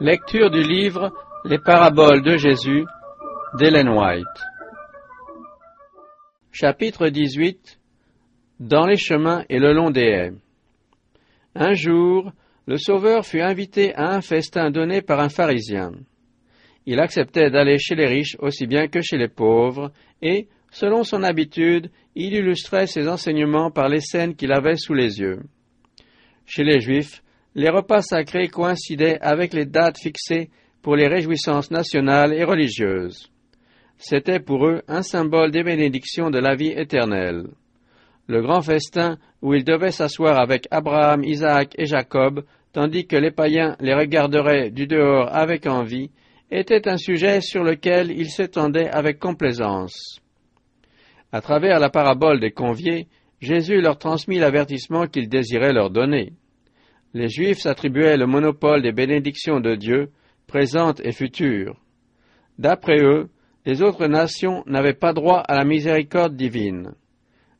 Lecture du livre Les paraboles de Jésus d'Ellen White. Chapitre 18 Dans les chemins et le long des haies. Un jour, le Sauveur fut invité à un festin donné par un pharisien. Il acceptait d'aller chez les riches aussi bien que chez les pauvres, et, selon son habitude, il illustrait ses enseignements par les scènes qu'il avait sous les yeux. Chez les Juifs, les repas sacrés coïncidaient avec les dates fixées pour les réjouissances nationales et religieuses. C'était pour eux un symbole des bénédictions de la vie éternelle. Le grand festin où ils devaient s'asseoir avec Abraham, Isaac et Jacob, tandis que les païens les regarderaient du dehors avec envie, était un sujet sur lequel ils s'étendaient avec complaisance. À travers la parabole des conviés, Jésus leur transmit l'avertissement qu'il désirait leur donner les Juifs s'attribuaient le monopole des bénédictions de Dieu, présentes et futures. D'après eux, les autres nations n'avaient pas droit à la miséricorde divine.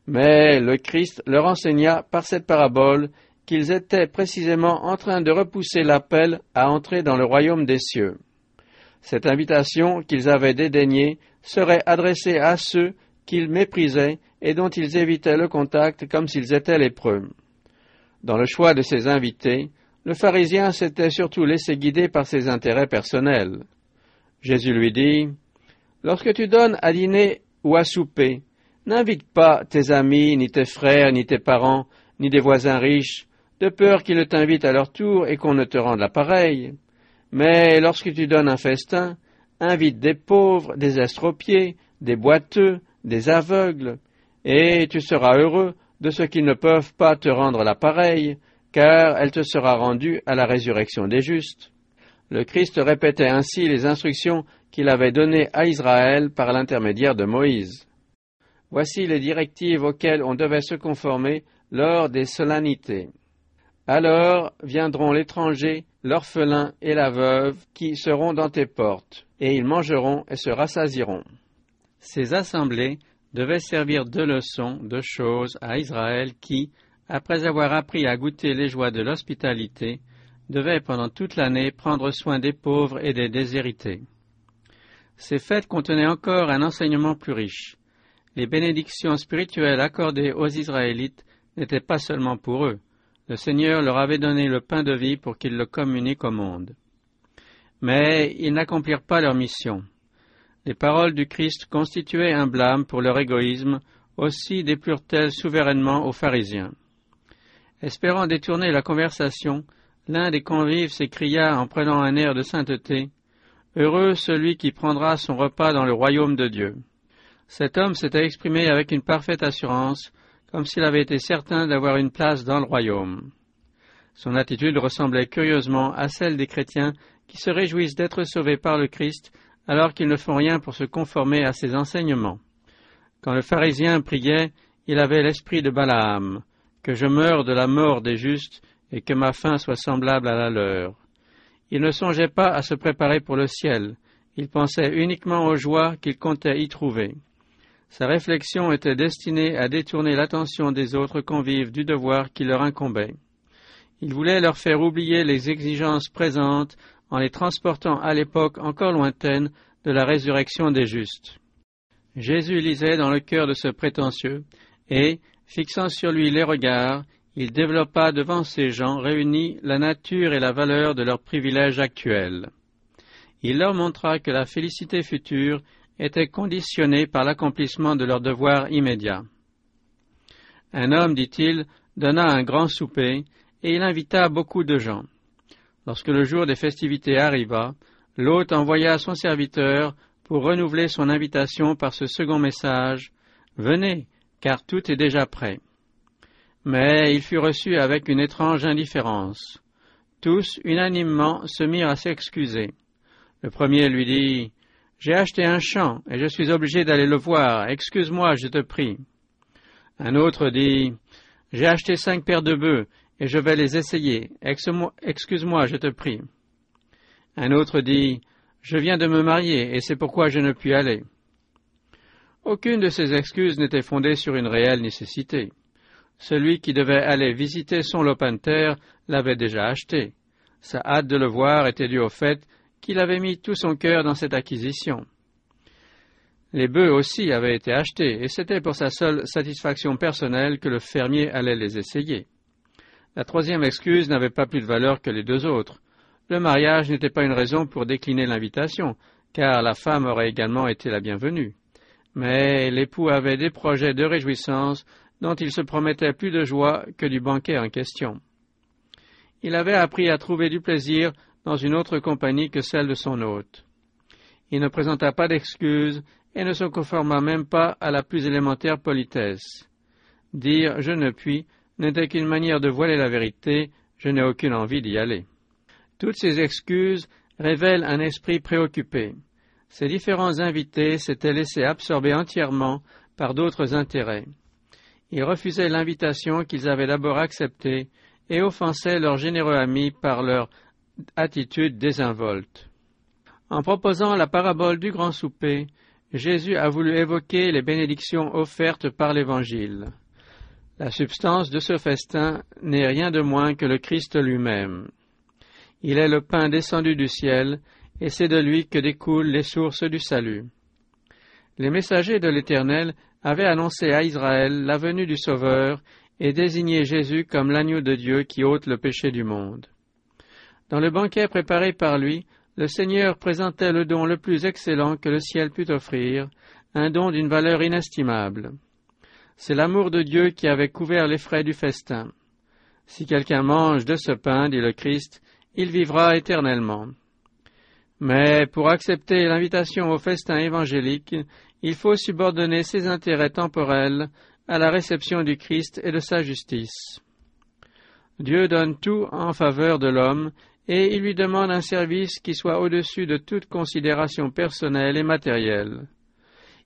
Mais le Christ leur enseigna par cette parabole qu'ils étaient précisément en train de repousser l'appel à entrer dans le royaume des cieux. Cette invitation qu'ils avaient dédaignée serait adressée à ceux qu'ils méprisaient et dont ils évitaient le contact comme s'ils étaient lépreux. Dans le choix de ses invités, le pharisien s'était surtout laissé guider par ses intérêts personnels. Jésus lui dit, Lorsque tu donnes à dîner ou à souper, n'invite pas tes amis, ni tes frères, ni tes parents, ni des voisins riches, de peur qu'ils ne t'invitent à leur tour et qu'on ne te rende l'appareil. Mais lorsque tu donnes un festin, invite des pauvres, des estropiés, des boiteux, des aveugles, et tu seras heureux de ceux qui ne peuvent pas te rendre l'appareil, car elle te sera rendue à la résurrection des justes. Le Christ répétait ainsi les instructions qu'il avait données à Israël par l'intermédiaire de Moïse. Voici les directives auxquelles on devait se conformer lors des solennités. Alors viendront l'étranger, l'orphelin et la veuve qui seront dans tes portes, et ils mangeront et se rassasiront. Ces assemblées devait servir de leçon, de choses à Israël qui, après avoir appris à goûter les joies de l'hospitalité, devait pendant toute l'année prendre soin des pauvres et des déshérités. Ces fêtes contenaient encore un enseignement plus riche. Les bénédictions spirituelles accordées aux Israélites n'étaient pas seulement pour eux. Le Seigneur leur avait donné le pain de vie pour qu'ils le communiquent au monde. Mais ils n'accomplirent pas leur mission. Les paroles du Christ constituaient un blâme pour leur égoïsme, aussi déplurent-elles souverainement aux pharisiens. Espérant détourner la conversation, l'un des convives s'écria en prenant un air de sainteté Heureux celui qui prendra son repas dans le royaume de Dieu. Cet homme s'était exprimé avec une parfaite assurance, comme s'il avait été certain d'avoir une place dans le royaume. Son attitude ressemblait curieusement à celle des chrétiens qui se réjouissent d'être sauvés par le Christ alors qu'ils ne font rien pour se conformer à ses enseignements. Quand le pharisien priait, il avait l'esprit de Balaam, que je meure de la mort des justes et que ma fin soit semblable à la leur. Il ne songeait pas à se préparer pour le ciel, il pensait uniquement aux joies qu'il comptait y trouver. Sa réflexion était destinée à détourner l'attention des autres convives du devoir qui leur incombait. Il voulait leur faire oublier les exigences présentes en les transportant à l'époque encore lointaine de la résurrection des justes. Jésus lisait dans le cœur de ce prétentieux, et, fixant sur lui les regards, il développa devant ces gens réunis la nature et la valeur de leurs privilèges actuels. Il leur montra que la félicité future était conditionnée par l'accomplissement de leurs devoirs immédiats. Un homme, dit-il, donna un grand souper, et il invita beaucoup de gens. Lorsque le jour des festivités arriva, l'hôte envoya son serviteur pour renouveler son invitation par ce second message Venez, car tout est déjà prêt. Mais il fut reçu avec une étrange indifférence. Tous, unanimement, se mirent à s'excuser. Le premier lui dit J'ai acheté un champ et je suis obligé d'aller le voir. Excuse-moi, je te prie. Un autre dit J'ai acheté cinq paires de bœufs et je vais les essayer. Excuse-moi, je te prie. Un autre dit, Je viens de me marier, et c'est pourquoi je ne puis aller. Aucune de ces excuses n'était fondée sur une réelle nécessité. Celui qui devait aller visiter son lopin l'avait déjà acheté. Sa hâte de le voir était due au fait qu'il avait mis tout son cœur dans cette acquisition. Les bœufs aussi avaient été achetés, et c'était pour sa seule satisfaction personnelle que le fermier allait les essayer. La troisième excuse n'avait pas plus de valeur que les deux autres. Le mariage n'était pas une raison pour décliner l'invitation, car la femme aurait également été la bienvenue. Mais l'époux avait des projets de réjouissance dont il se promettait plus de joie que du banquet en question. Il avait appris à trouver du plaisir dans une autre compagnie que celle de son hôte. Il ne présenta pas d'excuses et ne se conforma même pas à la plus élémentaire politesse. Dire je ne puis n'était qu'une manière de voiler la vérité, je n'ai aucune envie d'y aller. Toutes ces excuses révèlent un esprit préoccupé. Ces différents invités s'étaient laissés absorber entièrement par d'autres intérêts. Ils refusaient l'invitation qu'ils avaient d'abord acceptée et offensaient leurs généreux amis par leur attitude désinvolte. En proposant la parabole du grand souper, Jésus a voulu évoquer les bénédictions offertes par l'Évangile. La substance de ce festin n'est rien de moins que le Christ lui-même. Il est le pain descendu du ciel, et c'est de lui que découlent les sources du salut. Les messagers de l'Éternel avaient annoncé à Israël la venue du Sauveur et désigné Jésus comme l'agneau de Dieu qui ôte le péché du monde. Dans le banquet préparé par lui, le Seigneur présentait le don le plus excellent que le ciel put offrir, un don d'une valeur inestimable. C'est l'amour de Dieu qui avait couvert les frais du festin. Si quelqu'un mange de ce pain, dit le Christ, il vivra éternellement. Mais pour accepter l'invitation au festin évangélique, il faut subordonner ses intérêts temporels à la réception du Christ et de sa justice. Dieu donne tout en faveur de l'homme et il lui demande un service qui soit au-dessus de toute considération personnelle et matérielle.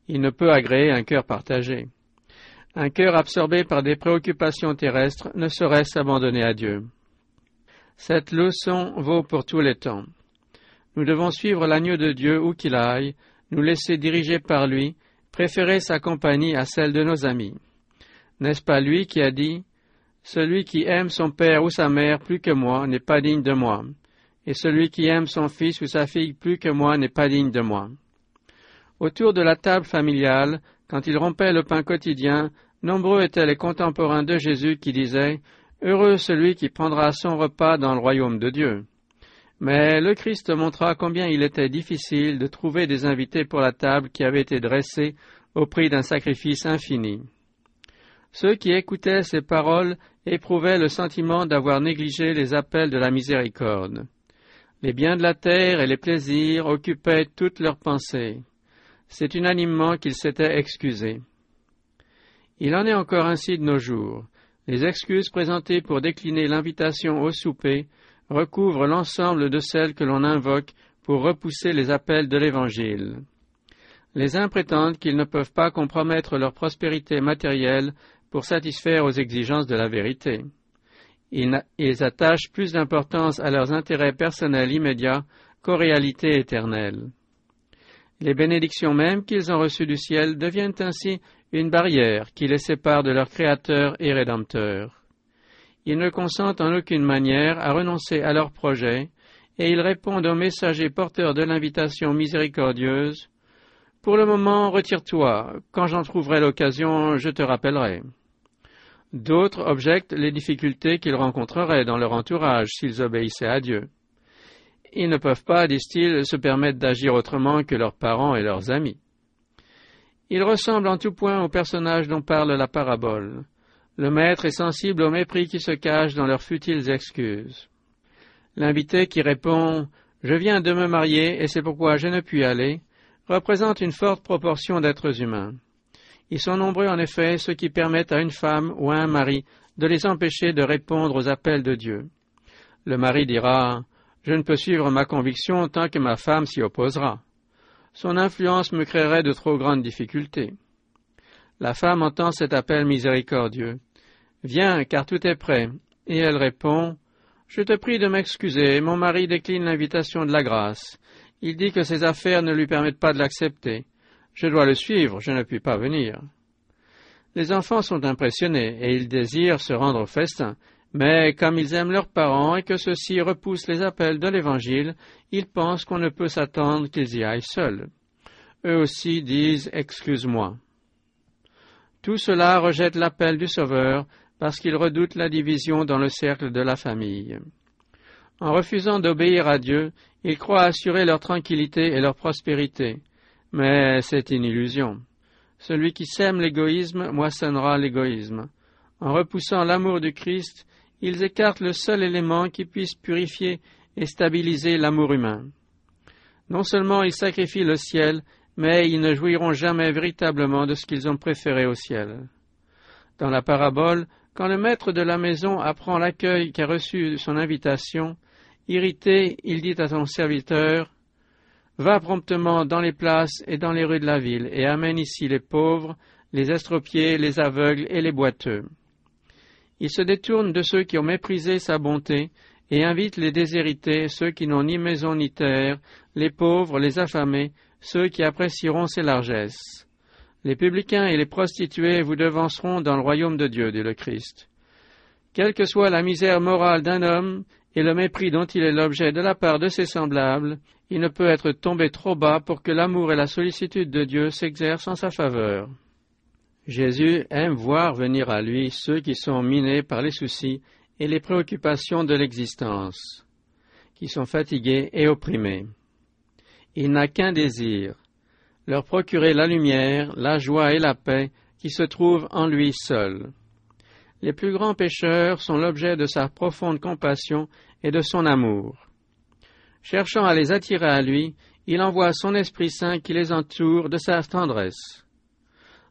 Il ne peut agréer un cœur partagé. Un cœur absorbé par des préoccupations terrestres ne saurait s'abandonner à Dieu. Cette leçon vaut pour tous les temps. Nous devons suivre l'agneau de Dieu où qu'il aille, nous laisser diriger par lui, préférer sa compagnie à celle de nos amis. N'est-ce pas lui qui a dit Celui qui aime son père ou sa mère plus que moi n'est pas digne de moi, et celui qui aime son fils ou sa fille plus que moi n'est pas digne de moi. Autour de la table familiale, quand il rompait le pain quotidien, nombreux étaient les contemporains de Jésus qui disaient Heureux celui qui prendra son repas dans le royaume de Dieu. Mais le Christ montra combien il était difficile de trouver des invités pour la table qui avait été dressée au prix d'un sacrifice infini. Ceux qui écoutaient ces paroles éprouvaient le sentiment d'avoir négligé les appels de la miséricorde. Les biens de la terre et les plaisirs occupaient toutes leurs pensées c'est unanimement qu'il s'était excusé. Il en est encore ainsi de nos jours. Les excuses présentées pour décliner l'invitation au souper recouvrent l'ensemble de celles que l'on invoque pour repousser les appels de l'Évangile. Les uns prétendent qu'ils ne peuvent pas compromettre leur prospérité matérielle pour satisfaire aux exigences de la vérité. Ils, ils attachent plus d'importance à leurs intérêts personnels immédiats qu'aux réalités éternelles. Les bénédictions mêmes qu'ils ont reçues du ciel deviennent ainsi une barrière qui les sépare de leur Créateur et Rédempteur. Ils ne consentent en aucune manière à renoncer à leurs projets, et ils répondent aux messagers porteurs de l'invitation miséricordieuse Pour le moment, retire-toi, quand j'en trouverai l'occasion, je te rappellerai. D'autres objectent les difficultés qu'ils rencontreraient dans leur entourage s'ils obéissaient à Dieu. Ils ne peuvent pas, disent-ils, se permettre d'agir autrement que leurs parents et leurs amis. Ils ressemblent en tout point au personnage dont parle la parabole. Le maître est sensible au mépris qui se cache dans leurs futiles excuses. L'invité qui répond Je viens de me marier et c'est pourquoi je ne puis aller représente une forte proportion d'êtres humains. Ils sont nombreux en effet ceux qui permettent à une femme ou à un mari de les empêcher de répondre aux appels de Dieu. Le mari dira je ne peux suivre ma conviction tant que ma femme s'y opposera. Son influence me créerait de trop grandes difficultés. La femme entend cet appel miséricordieux. Viens, car tout est prêt. Et elle répond Je te prie de m'excuser, mon mari décline l'invitation de la grâce. Il dit que ses affaires ne lui permettent pas de l'accepter. Je dois le suivre, je ne puis pas venir. Les enfants sont impressionnés et ils désirent se rendre au festin, Mais comme ils aiment leurs parents et que ceux-ci repoussent les appels de l'Évangile, ils pensent qu'on ne peut s'attendre qu'ils y aillent seuls. Eux aussi disent Excuse-moi. Tout cela rejette l'appel du Sauveur parce qu'ils redoutent la division dans le cercle de la famille. En refusant d'obéir à Dieu, ils croient assurer leur tranquillité et leur prospérité. Mais c'est une illusion. Celui qui sème l'égoïsme moissonnera l'égoïsme. En repoussant l'amour du Christ, ils écartent le seul élément qui puisse purifier et stabiliser l'amour humain. Non seulement ils sacrifient le ciel, mais ils ne jouiront jamais véritablement de ce qu'ils ont préféré au ciel. Dans la parabole, quand le maître de la maison apprend l'accueil qu'a reçu son invitation, irrité, il dit à son serviteur Va promptement dans les places et dans les rues de la ville, et amène ici les pauvres, les estropiés, les aveugles et les boiteux. Il se détourne de ceux qui ont méprisé sa bonté, et invite les déshérités, ceux qui n'ont ni maison ni terre, les pauvres, les affamés, ceux qui apprécieront ses largesses. Les publicains et les prostituées vous devanceront dans le royaume de Dieu, dit le Christ. Quelle que soit la misère morale d'un homme et le mépris dont il est l'objet de la part de ses semblables, il ne peut être tombé trop bas pour que l'amour et la sollicitude de Dieu s'exercent en sa faveur. Jésus aime voir venir à lui ceux qui sont minés par les soucis et les préoccupations de l'existence, qui sont fatigués et opprimés. Il n'a qu'un désir, leur procurer la lumière, la joie et la paix qui se trouvent en lui seul. Les plus grands pécheurs sont l'objet de sa profonde compassion et de son amour. Cherchant à les attirer à lui, il envoie son Esprit Saint qui les entoure de sa tendresse.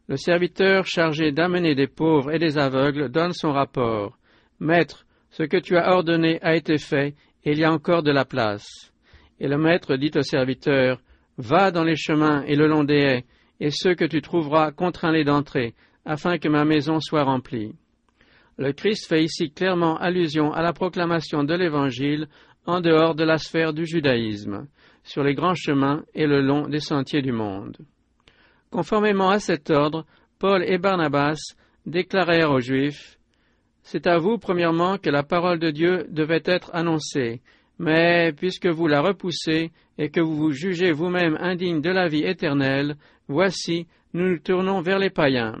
Le serviteur chargé d'amener des pauvres et des aveugles donne son rapport. Maître, ce que tu as ordonné a été fait, et il y a encore de la place. Et le maître dit au serviteur, Va dans les chemins et le long des haies, et ceux que tu trouveras contrains-les d'entrer, afin que ma maison soit remplie. Le Christ fait ici clairement allusion à la proclamation de l'Évangile en dehors de la sphère du judaïsme, sur les grands chemins et le long des sentiers du monde. Conformément à cet ordre, Paul et Barnabas déclarèrent aux Juifs C'est à vous, premièrement, que la parole de Dieu devait être annoncée, mais puisque vous la repoussez et que vous vous jugez vous-même indigne de la vie éternelle, voici, nous nous tournons vers les païens.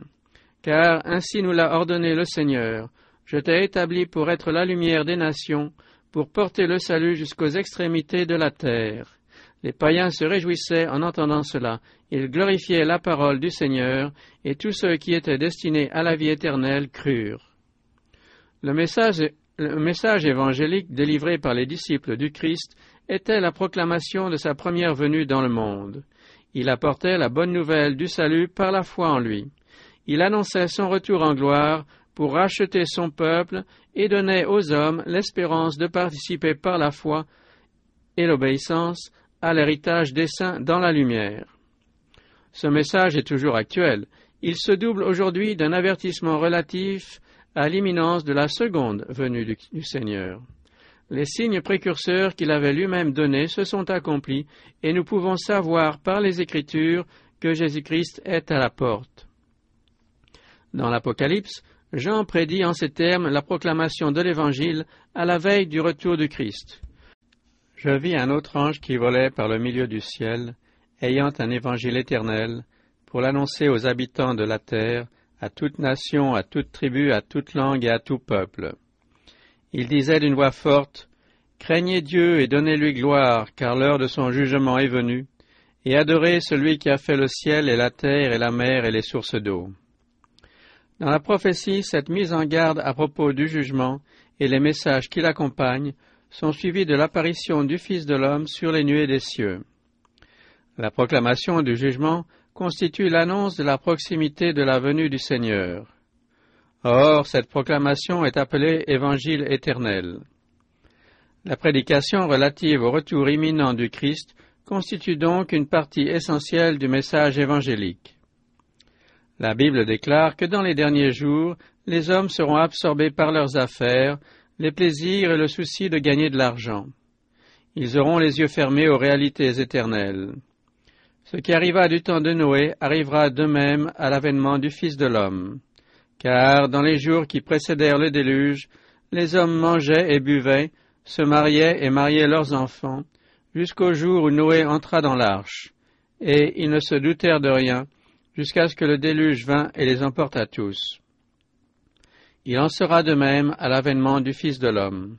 Car ainsi nous l'a ordonné le Seigneur. Je t'ai établi pour être la lumière des nations, pour porter le salut jusqu'aux extrémités de la terre. Les païens se réjouissaient en entendant cela. Ils glorifiaient la parole du Seigneur, et tous ceux qui étaient destinés à la vie éternelle crurent. Le message évangélique délivré par les disciples du Christ était la proclamation de sa première venue dans le monde. Il apportait la bonne nouvelle du salut par la foi en lui. Il annonçait son retour en gloire pour racheter son peuple et donnait aux hommes l'espérance de participer par la foi et l'obéissance à l'héritage des saints dans la lumière. Ce message est toujours actuel. Il se double aujourd'hui d'un avertissement relatif à l'imminence de la seconde venue du, Seigneur. Les signes précurseurs qu'il avait lui-même donnés se sont accomplis, et nous pouvons savoir par les Écritures que Jésus-Christ est à la porte. Dans l'Apocalypse, Jean prédit en ces termes la proclamation de l'Évangile à la veille du retour du Christ. Je vis un autre ange qui volait par le milieu du ciel, ayant un évangile éternel, pour l'annoncer aux habitants de la terre, à toute nation, à toute tribu, à toute langue et à tout peuple. Il disait d'une voix forte, Craignez Dieu et donnez-lui gloire, car l'heure de son jugement est venue, et adorez celui qui a fait le ciel et la terre et la mer et les sources d'eau. Dans la prophétie, cette mise en garde à propos du jugement et les messages qui l'accompagnent sont suivis de l'apparition du Fils de l'homme sur les nuées des cieux. La proclamation du jugement constitue l'annonce de la proximité de la venue du Seigneur. Or, cette proclamation est appelée Évangile éternel. La prédication relative au retour imminent du Christ constitue donc une partie essentielle du message évangélique. La Bible déclare que dans les derniers jours, les hommes seront absorbés par leurs affaires, les plaisirs et le souci de gagner de l'argent. Ils auront les yeux fermés aux réalités éternelles. Ce qui arriva du temps de Noé arrivera de même à l'avènement du Fils de l'homme. Car dans les jours qui précédèrent le déluge, les hommes mangeaient et buvaient, se mariaient et mariaient leurs enfants, jusqu'au jour où Noé entra dans l'arche. Et ils ne se doutèrent de rien, jusqu'à ce que le déluge vint et les emporta tous. Il en sera de même à l'avènement du Fils de l'homme.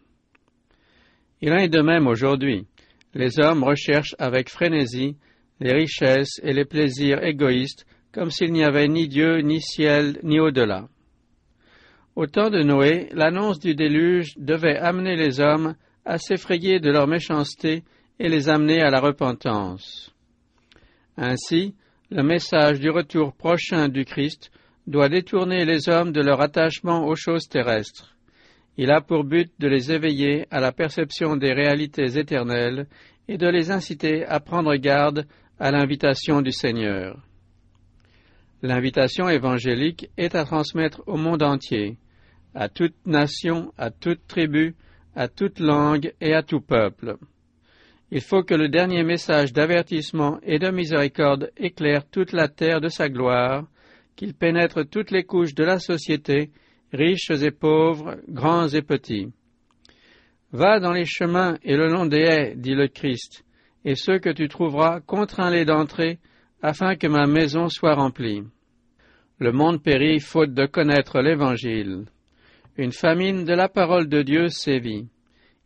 Il en est de même aujourd'hui. Les hommes recherchent avec frénésie les richesses et les plaisirs égoïstes comme s'il n'y avait ni Dieu, ni ciel, ni au-delà. Au temps de Noé, l'annonce du déluge devait amener les hommes à s'effrayer de leur méchanceté et les amener à la repentance. Ainsi, le message du retour prochain du Christ doit détourner les hommes de leur attachement aux choses terrestres. Il a pour but de les éveiller à la perception des réalités éternelles et de les inciter à prendre garde à l'invitation du Seigneur. L'invitation évangélique est à transmettre au monde entier, à toute nation, à toute tribu, à toute langue et à tout peuple. Il faut que le dernier message d'avertissement et de miséricorde éclaire toute la terre de sa gloire, qu'il pénètre toutes les couches de la société, riches et pauvres, grands et petits. Va dans les chemins et le long des haies, dit le Christ, et ceux que tu trouveras, contrains-les d'entrer, afin que ma maison soit remplie. Le monde périt faute de connaître l'Évangile. Une famine de la parole de Dieu sévit.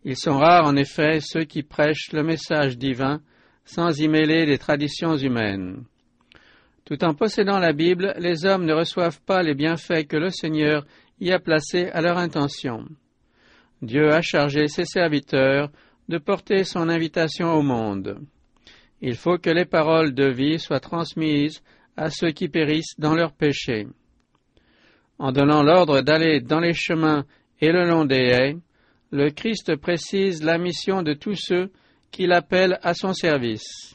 Ils sont rares en effet ceux qui prêchent le message divin sans y mêler les traditions humaines. Tout en possédant la Bible, les hommes ne reçoivent pas les bienfaits que le Seigneur y a placés à leur intention. Dieu a chargé ses serviteurs de porter son invitation au monde. Il faut que les paroles de vie soient transmises à ceux qui périssent dans leurs péchés. En donnant l'ordre d'aller dans les chemins et le long des haies, le Christ précise la mission de tous ceux qu'il appelle à son service.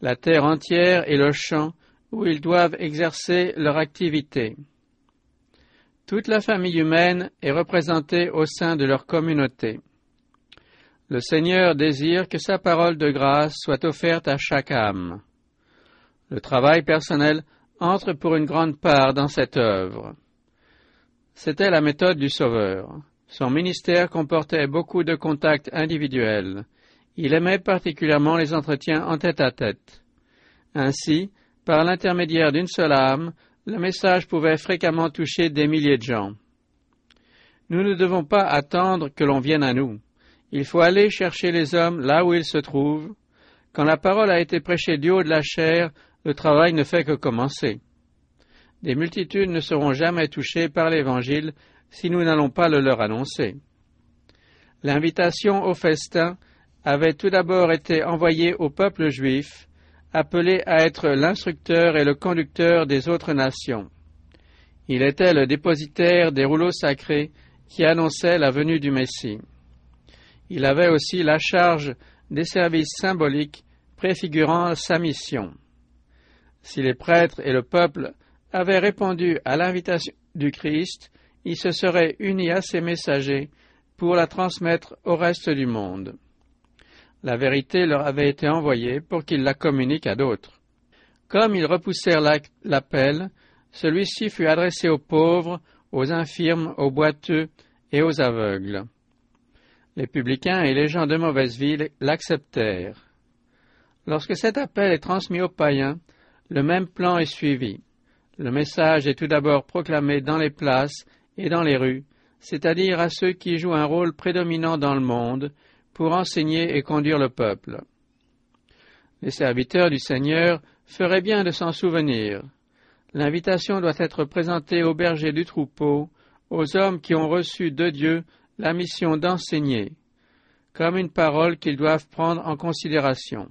La terre entière est le champ où ils doivent exercer leur activité. Toute la famille humaine est représentée au sein de leur communauté. Le Seigneur désire que sa parole de grâce soit offerte à chaque âme. Le travail personnel entre pour une grande part dans cette œuvre. C'était la méthode du Sauveur. Son ministère comportait beaucoup de contacts individuels. Il aimait particulièrement les entretiens en tête à tête. Ainsi, par l'intermédiaire d'une seule âme, le message pouvait fréquemment toucher des milliers de gens. Nous ne devons pas attendre que l'on vienne à nous. Il faut aller chercher les hommes là où ils se trouvent. Quand la parole a été prêchée du haut de la chair, le travail ne fait que commencer. Des multitudes ne seront jamais touchées par l'Évangile si nous n'allons pas le leur annoncer. L'invitation au festin avait tout d'abord été envoyée au peuple juif, appelé à être l'instructeur et le conducteur des autres nations. Il était le dépositaire des rouleaux sacrés qui annonçaient la venue du Messie. Il avait aussi la charge des services symboliques préfigurant sa mission. Si les prêtres et le peuple avaient répondu à l'invitation du Christ, ils se seraient unis à ses messagers pour la transmettre au reste du monde. La vérité leur avait été envoyée pour qu'ils la communiquent à d'autres. Comme ils repoussèrent l'appel, celui-ci fut adressé aux pauvres, aux infirmes, aux boiteux et aux aveugles. Les publicains et les gens de mauvaise vie l'acceptèrent. Lorsque cet appel est transmis aux païens, le même plan est suivi. Le message est tout d'abord proclamé dans les places et dans les rues, c'est-à-dire à ceux qui jouent un rôle prédominant dans le monde pour enseigner et conduire le peuple. Les serviteurs du Seigneur feraient bien de s'en souvenir. L'invitation doit être présentée aux bergers du troupeau, aux hommes qui ont reçu de Dieu la mission d'enseigner, comme une parole qu'ils doivent prendre en considération.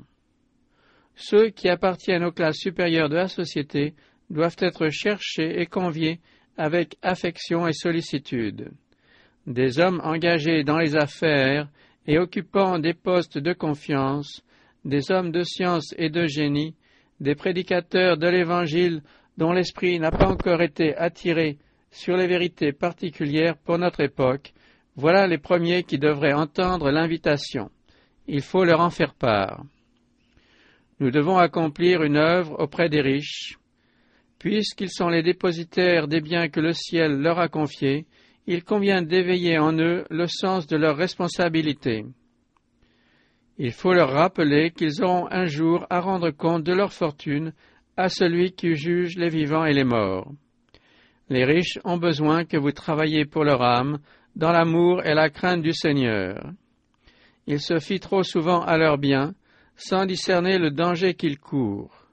Ceux qui appartiennent aux classes supérieures de la société doivent être cherchés et conviés avec affection et sollicitude. Des hommes engagés dans les affaires et occupant des postes de confiance, des hommes de science et de génie, des prédicateurs de l'Évangile dont l'esprit n'a pas encore été attiré sur les vérités particulières pour notre époque, voilà les premiers qui devraient entendre l'invitation. Il faut leur en faire part. Nous devons accomplir une œuvre auprès des riches. Puisqu'ils sont les dépositaires des biens que le ciel leur a confiés, il convient d'éveiller en eux le sens de leurs responsabilités. Il faut leur rappeler qu'ils auront un jour à rendre compte de leur fortune à celui qui juge les vivants et les morts. Les riches ont besoin que vous travailliez pour leur âme, dans l'amour et la crainte du Seigneur. Ils se fient trop souvent à leurs biens, sans discerner le danger qu'ils courent.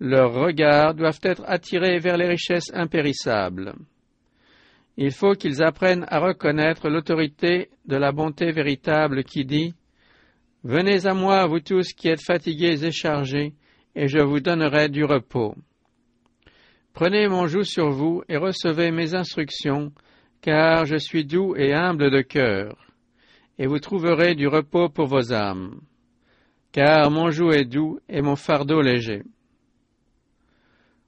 Leurs regards doivent être attirés vers les richesses impérissables. Il faut qu'ils apprennent à reconnaître l'autorité de la bonté véritable qui dit Venez à moi, vous tous qui êtes fatigués et chargés, et je vous donnerai du repos. Prenez mon joug sur vous et recevez mes instructions, car je suis doux et humble de cœur, et vous trouverez du repos pour vos âmes. Car mon joug est doux et mon fardeau léger.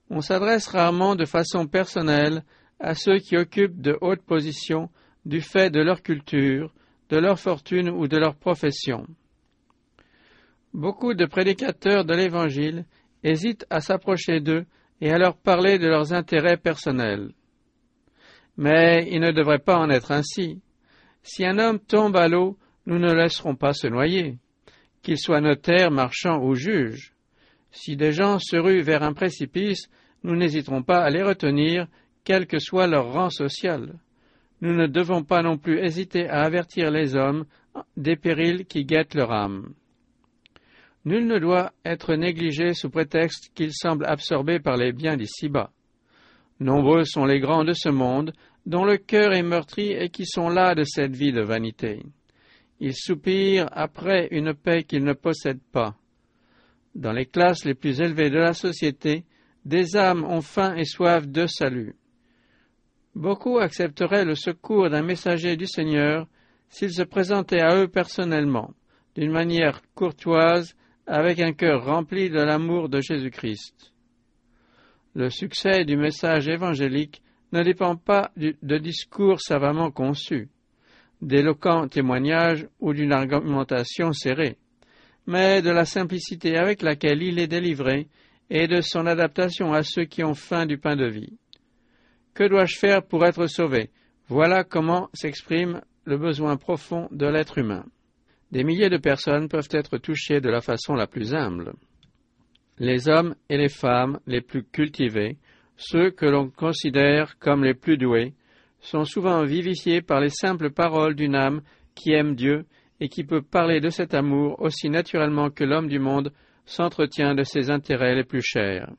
On s'adresse rarement de façon personnelle à ceux qui occupent de hautes positions du fait de leur culture, de leur fortune ou de leur profession. Beaucoup de prédicateurs de l'Évangile hésitent à s'approcher d'eux et à leur parler de leurs intérêts personnels. Mais il ne devrait pas en être ainsi. Si un homme tombe à l'eau, nous ne laisserons pas se noyer, qu'il soit notaire, marchand ou juge. Si des gens se ruent vers un précipice, nous n'hésiterons pas à les retenir, quel que soit leur rang social. Nous ne devons pas non plus hésiter à avertir les hommes des périls qui guettent leur âme. Nul ne doit être négligé sous prétexte qu'il semble absorbé par les biens d'ici-bas. Nombreux sont les grands de ce monde, dont le cœur est meurtri et qui sont là de cette vie de vanité. Ils soupirent après une paix qu'ils ne possèdent pas. Dans les classes les plus élevées de la société, des âmes ont faim et soif de salut. Beaucoup accepteraient le secours d'un messager du Seigneur s'il se présentait à eux personnellement, d'une manière courtoise avec un cœur rempli de l'amour de Jésus-Christ. Le succès du message évangélique ne dépend pas de discours savamment conçus, d'éloquents témoignages ou d'une argumentation serrée, mais de la simplicité avec laquelle il est délivré et de son adaptation à ceux qui ont faim du pain de vie. Que dois-je faire pour être sauvé? Voilà comment s'exprime le besoin profond de l'être humain. Des milliers de personnes peuvent être touchées de la façon la plus humble. Les hommes et les femmes les plus cultivés, ceux que l'on considère comme les plus doués, sont souvent vivifiés par les simples paroles d'une âme qui aime Dieu et qui peut parler de cet amour aussi naturellement que l'homme du monde s'entretient de ses intérêts les plus chers.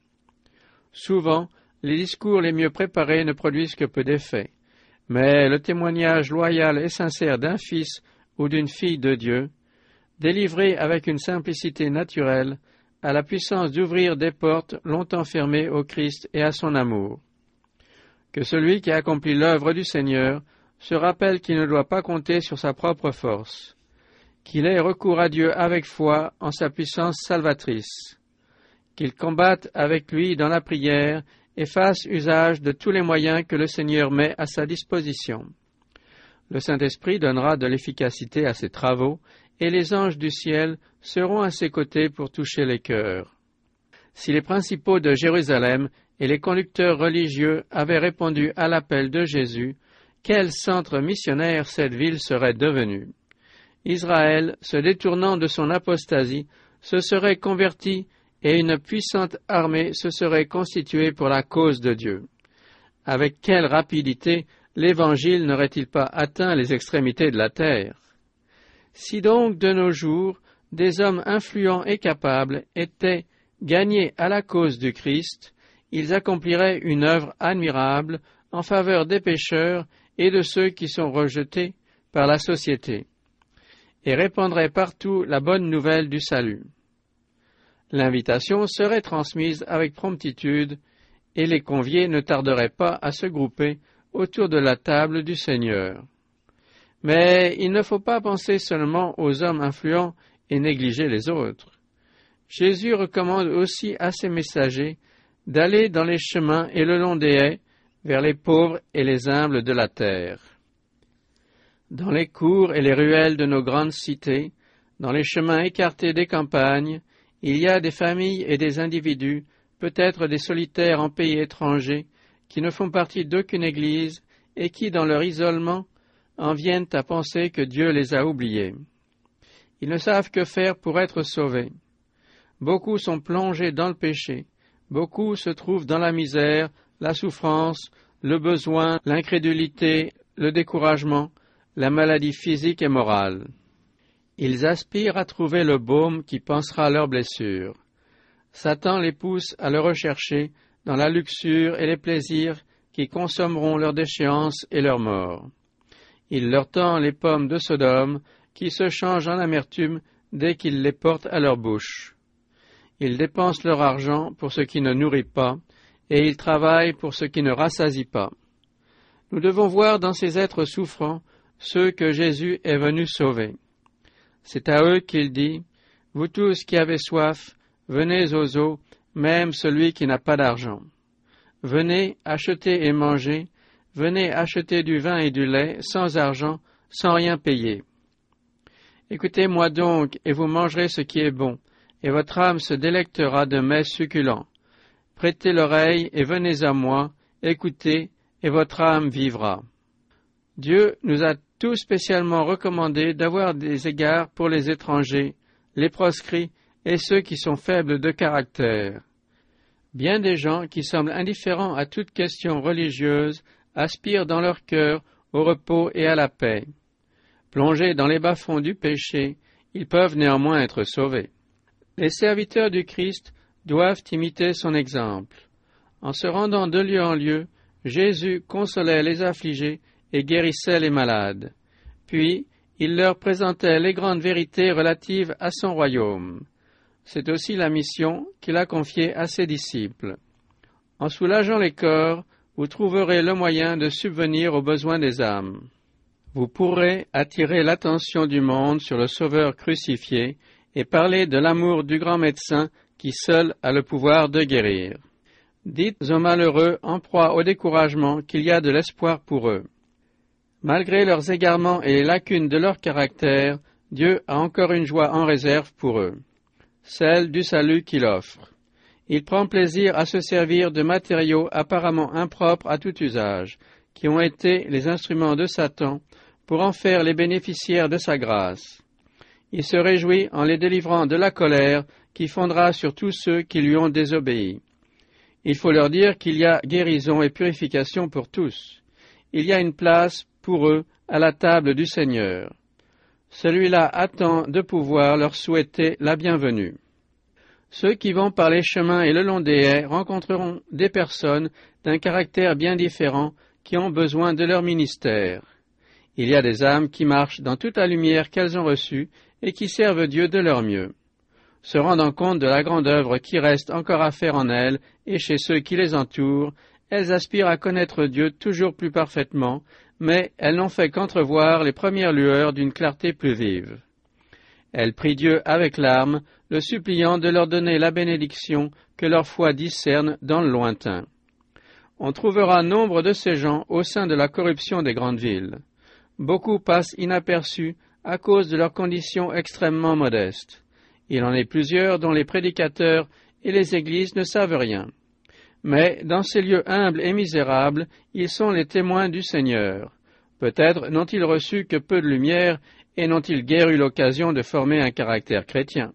Souvent, les discours les mieux préparés ne produisent que peu d'effet, mais le témoignage loyal et sincère d'un fils ou d'une fille de Dieu, délivrée avec une simplicité naturelle, a la puissance d'ouvrir des portes longtemps fermées au Christ et à son amour. Que celui qui accomplit l'œuvre du Seigneur se rappelle qu'il ne doit pas compter sur sa propre force, qu'il ait recours à Dieu avec foi en sa puissance salvatrice, qu'il combatte avec lui dans la prière et fasse usage de tous les moyens que le Seigneur met à sa disposition. Le Saint-Esprit donnera de l'efficacité à ses travaux, et les anges du ciel seront à ses côtés pour toucher les cœurs. Si les principaux de Jérusalem et les conducteurs religieux avaient répondu à l'appel de Jésus, quel centre missionnaire cette ville serait devenue. Israël, se détournant de son apostasie, se serait converti et une puissante armée se serait constituée pour la cause de Dieu. Avec quelle rapidité l'Évangile n'aurait-il pas atteint les extrémités de la terre? Si donc de nos jours des hommes influents et capables étaient gagnés à la cause du Christ, ils accompliraient une œuvre admirable en faveur des pécheurs et de ceux qui sont rejetés par la société, et répandraient partout la bonne nouvelle du salut. L'invitation serait transmise avec promptitude, et les conviés ne tarderaient pas à se grouper autour de la table du Seigneur. Mais il ne faut pas penser seulement aux hommes influents et négliger les autres. Jésus recommande aussi à ses messagers d'aller dans les chemins et le long des haies vers les pauvres et les humbles de la terre. Dans les cours et les ruelles de nos grandes cités, dans les chemins écartés des campagnes, il y a des familles et des individus, peut-être des solitaires en pays étrangers, qui ne font partie d'aucune Église et qui, dans leur isolement, en viennent à penser que Dieu les a oubliés. Ils ne savent que faire pour être sauvés. Beaucoup sont plongés dans le péché, beaucoup se trouvent dans la misère, la souffrance, le besoin, l'incrédulité, le découragement, la maladie physique et morale. Ils aspirent à trouver le baume qui pensera à leurs blessures. Satan les pousse à le rechercher dans la luxure et les plaisirs qui consommeront leur déchéance et leur mort. Il leur tend les pommes de Sodome qui se changent en amertume dès qu'ils les portent à leur bouche. Ils dépensent leur argent pour ce qui ne nourrit pas, et ils travaillent pour ce qui ne rassasie pas. Nous devons voir dans ces êtres souffrants ceux que Jésus est venu sauver. C'est à eux qu'il dit, Vous tous qui avez soif, venez aux eaux, même celui qui n'a pas d'argent. Venez, achetez et mangez, venez acheter du vin et du lait, sans argent, sans rien payer. Écoutez-moi donc, et vous mangerez ce qui est bon, et votre âme se délectera de mets succulents. Prêtez l'oreille et venez à moi, écoutez, et votre âme vivra. Dieu nous a tout spécialement recommandé d'avoir des égards pour les étrangers, les proscrits et ceux qui sont faibles de caractère. Bien des gens qui semblent indifférents à toute question religieuse aspirent dans leur cœur au repos et à la paix. Plongés dans les bas-fonds du péché, ils peuvent néanmoins être sauvés. Les serviteurs du Christ doivent imiter son exemple. En se rendant de lieu en lieu, Jésus consolait les affligés et guérissait les malades. Puis, il leur présentait les grandes vérités relatives à son royaume. C'est aussi la mission qu'il a confiée à ses disciples. En soulageant les corps, vous trouverez le moyen de subvenir aux besoins des âmes. Vous pourrez attirer l'attention du monde sur le Sauveur crucifié et parler de l'amour du grand médecin qui seul a le pouvoir de guérir. Dites aux malheureux en proie au découragement qu'il y a de l'espoir pour eux. Malgré leurs égarements et les lacunes de leur caractère, Dieu a encore une joie en réserve pour eux, celle du salut qu'il offre. Il prend plaisir à se servir de matériaux apparemment impropres à tout usage, qui ont été les instruments de Satan, pour en faire les bénéficiaires de sa grâce. Il se réjouit en les délivrant de la colère qui fondra sur tous ceux qui lui ont désobéi. Il faut leur dire qu'il y a guérison et purification pour tous. Il y a une place pour eux à la table du Seigneur. Celui-là attend de pouvoir leur souhaiter la bienvenue. Ceux qui vont par les chemins et le long des haies rencontreront des personnes d'un caractère bien différent qui ont besoin de leur ministère. Il y a des âmes qui marchent dans toute la lumière qu'elles ont reçue et qui servent Dieu de leur mieux se rendant compte de la grande œuvre qui reste encore à faire en elles et chez ceux qui les entourent, elles aspirent à connaître Dieu toujours plus parfaitement, mais elles n'ont fait qu'entrevoir les premières lueurs d'une clarté plus vive. Elles prient Dieu avec larmes, le suppliant de leur donner la bénédiction que leur foi discerne dans le lointain. On trouvera nombre de ces gens au sein de la corruption des grandes villes. Beaucoup passent inaperçus à cause de leurs conditions extrêmement modestes. Il en est plusieurs dont les prédicateurs et les églises ne savent rien. Mais dans ces lieux humbles et misérables, ils sont les témoins du Seigneur. Peut-être n'ont-ils reçu que peu de lumière et n'ont-ils guère eu l'occasion de former un caractère chrétien?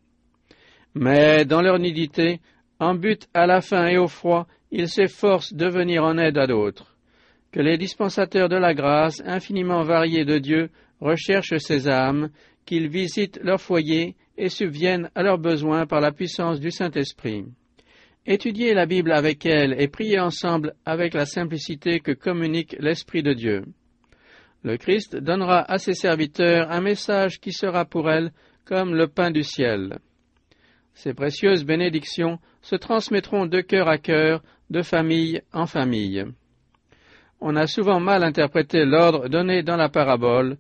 Mais dans leur nudité, en but à la faim et au froid, ils s'efforcent de venir en aide à d'autres. Que les dispensateurs de la grâce infiniment variée de Dieu recherchent ces âmes, qu'ils visitent leur foyer et subviennent à leurs besoins par la puissance du Saint-Esprit. Étudiez la Bible avec elle et priez ensemble avec la simplicité que communique l'Esprit de Dieu. Le Christ donnera à ses serviteurs un message qui sera pour elles comme le pain du ciel. Ces précieuses bénédictions se transmettront de cœur à cœur, de famille en famille. On a souvent mal interprété l'ordre donné dans la parabole,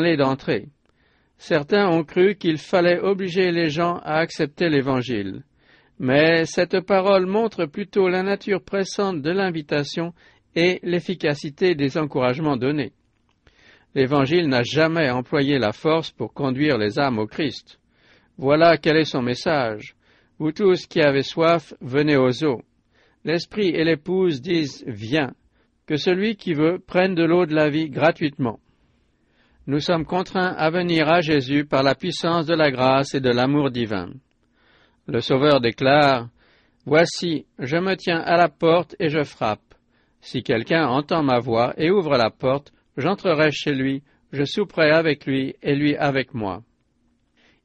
lait d'entrée. Certains ont cru qu'il fallait obliger les gens à accepter l'Évangile. Mais cette parole montre plutôt la nature pressante de l'invitation et l'efficacité des encouragements donnés. L'Évangile n'a jamais employé la force pour conduire les âmes au Christ. Voilà quel est son message. Vous tous qui avez soif, venez aux eaux. L'Esprit et l'Épouse disent Viens. que celui qui veut prenne de l'eau de la vie gratuitement. Nous sommes contraints à venir à Jésus par la puissance de la grâce et de l'amour divin. Le Sauveur déclare Voici, je me tiens à la porte et je frappe. Si quelqu'un entend ma voix et ouvre la porte, j'entrerai chez lui, je souperai avec lui et lui avec moi.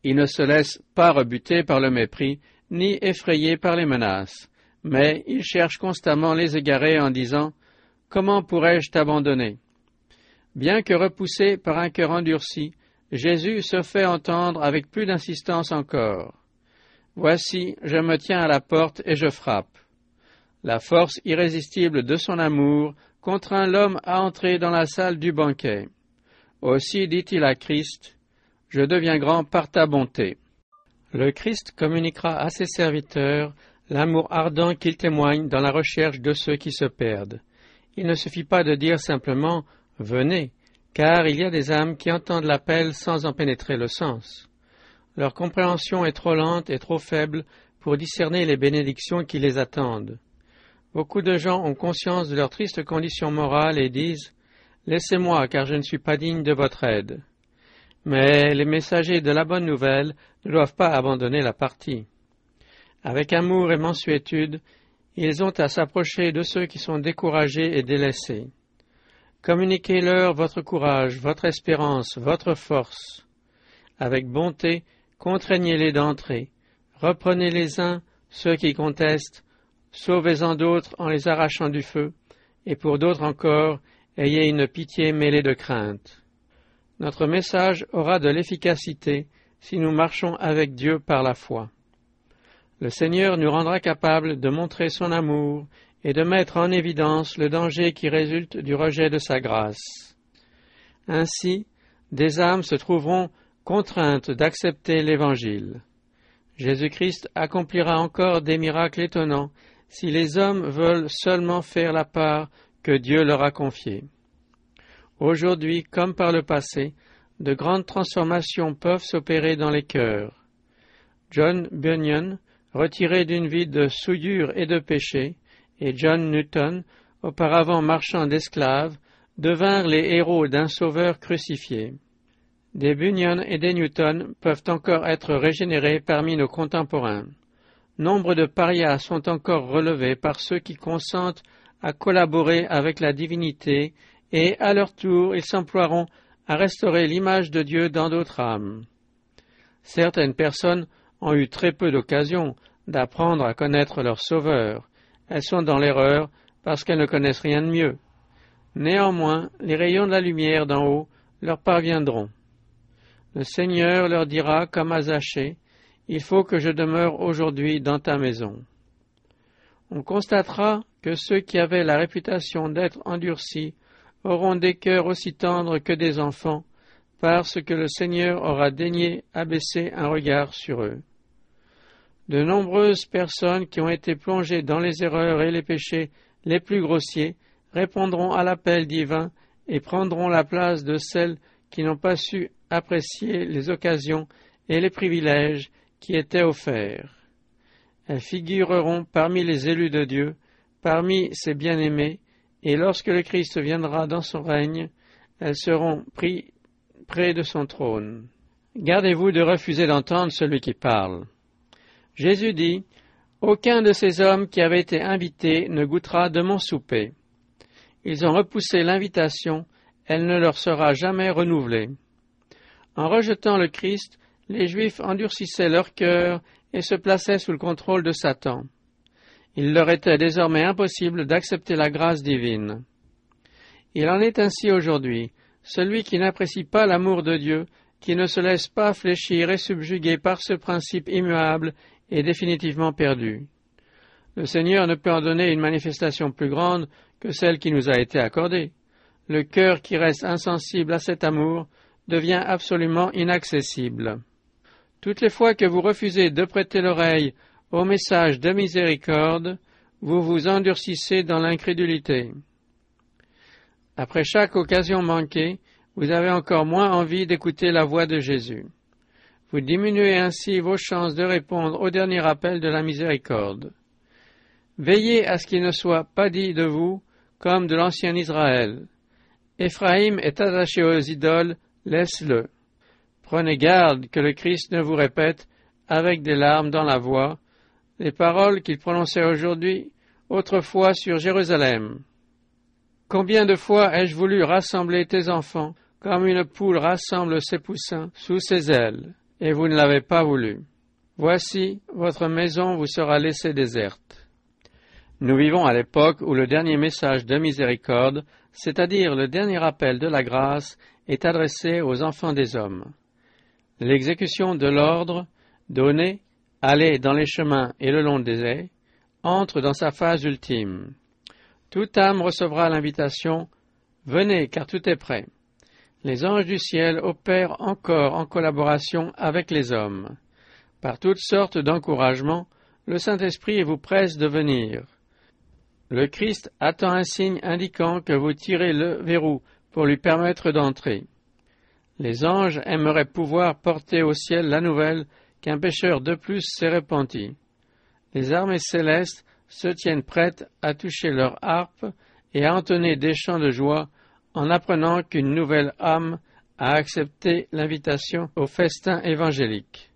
Il ne se laisse pas rebuter par le mépris, ni effrayer par les menaces, mais il cherche constamment les égarés en disant Comment pourrais-je t'abandonner? Bien que repoussé par un cœur endurci, Jésus se fait entendre avec plus d'insistance encore. Voici, je me tiens à la porte et je frappe. La force irrésistible de son amour contraint l'homme à entrer dans la salle du banquet. Aussi dit-il à Christ, Je deviens grand par ta bonté. Le Christ communiquera à ses serviteurs l'amour ardent qu'il témoigne dans la recherche de ceux qui se perdent. Il ne suffit pas de dire simplement Venez, car il y a des âmes qui entendent l'appel sans en pénétrer le sens. Leur compréhension est trop lente et trop faible pour discerner les bénédictions qui les attendent. Beaucoup de gens ont conscience de leur triste condition morale et disent Laissez-moi, car je ne suis pas digne de votre aide. Mais les messagers de la bonne nouvelle ne doivent pas abandonner la partie. Avec amour et mensuétude, ils ont à s'approcher de ceux qui sont découragés et délaissés. Communiquez-leur votre courage, votre espérance, votre force. Avec bonté, contraignez-les d'entrer. Reprenez les uns, ceux qui contestent, sauvez-en d'autres en les arrachant du feu, et pour d'autres encore, ayez une pitié mêlée de crainte. Notre message aura de l'efficacité si nous marchons avec Dieu par la foi. Le Seigneur nous rendra capables de montrer son amour et de mettre en évidence le danger qui résulte du rejet de sa grâce. Ainsi, des âmes se trouveront contraintes d'accepter l'Évangile. Jésus-Christ accomplira encore des miracles étonnants si les hommes veulent seulement faire la part que Dieu leur a confiée. Aujourd'hui, comme par le passé, de grandes transformations peuvent s'opérer dans les cœurs. John Bunyan, retiré d'une vie de souillure et de péché, et John Newton, auparavant marchand d'esclaves, devinrent les héros d'un sauveur crucifié. Des Bunyan et des Newton peuvent encore être régénérés parmi nos contemporains. Nombre de parias sont encore relevés par ceux qui consentent à collaborer avec la divinité et, à leur tour, ils s'emploieront à restaurer l'image de Dieu dans d'autres âmes. Certaines personnes ont eu très peu d'occasion d'apprendre à connaître leur Sauveur, elles sont dans l'erreur parce qu'elles ne connaissent rien de mieux. Néanmoins, les rayons de la lumière d'en haut leur parviendront. Le Seigneur leur dira comme à Zachée, Il faut que je demeure aujourd'hui dans ta maison. On constatera que ceux qui avaient la réputation d'être endurcis auront des cœurs aussi tendres que des enfants, parce que le Seigneur aura daigné abaisser un regard sur eux. De nombreuses personnes qui ont été plongées dans les erreurs et les péchés les plus grossiers répondront à l'appel divin et prendront la place de celles qui n'ont pas su apprécier les occasions et les privilèges qui étaient offerts. Elles figureront parmi les élus de Dieu, parmi ses bien-aimés, et lorsque le Christ viendra dans son règne, elles seront prises près de son trône. Gardez-vous de refuser d'entendre celui qui parle. Jésus dit, Aucun de ces hommes qui avaient été invités ne goûtera de mon souper. Ils ont repoussé l'invitation, elle ne leur sera jamais renouvelée. En rejetant le Christ, les Juifs endurcissaient leur cœur et se plaçaient sous le contrôle de Satan. Il leur était désormais impossible d'accepter la grâce divine. Il en est ainsi aujourd'hui. Celui qui n'apprécie pas l'amour de Dieu, qui ne se laisse pas fléchir et subjuguer par ce principe immuable est définitivement perdu. Le Seigneur ne peut en donner une manifestation plus grande que celle qui nous a été accordée. Le cœur qui reste insensible à cet amour devient absolument inaccessible. Toutes les fois que vous refusez de prêter l'oreille au message de miséricorde, vous vous endurcissez dans l'incrédulité. Après chaque occasion manquée, vous avez encore moins envie d'écouter la voix de Jésus. Vous diminuez ainsi vos chances de répondre au dernier appel de la miséricorde. Veillez à ce qu'il ne soit pas dit de vous comme de l'ancien Israël. Éphraïm est attaché aux idoles, laisse-le. Prenez garde que le Christ ne vous répète, avec des larmes dans la voix, les paroles qu'il prononçait aujourd'hui, autrefois sur Jérusalem. Combien de fois ai-je voulu rassembler tes enfants, comme une poule rassemble ses poussins sous ses ailes, et vous ne l'avez pas voulu. Voici, votre maison vous sera laissée déserte. Nous vivons à l'époque où le dernier message de miséricorde, c'est-à-dire le dernier appel de la grâce, est adressé aux enfants des hommes. L'exécution de l'ordre donné, aller dans les chemins et le long des haies, entre dans sa phase ultime. Toute âme recevra l'invitation Venez, car tout est prêt. Les anges du ciel opèrent encore en collaboration avec les hommes. Par toutes sortes d'encouragements, le Saint-Esprit vous presse de venir. Le Christ attend un signe indiquant que vous tirez le verrou pour lui permettre d'entrer. Les anges aimeraient pouvoir porter au ciel la nouvelle qu'un pécheur de plus s'est repenti. Les armées célestes se tiennent prêtes à toucher leur harpe et à entonner des chants de joie en apprenant qu'une nouvelle âme a accepté l'invitation au festin évangélique.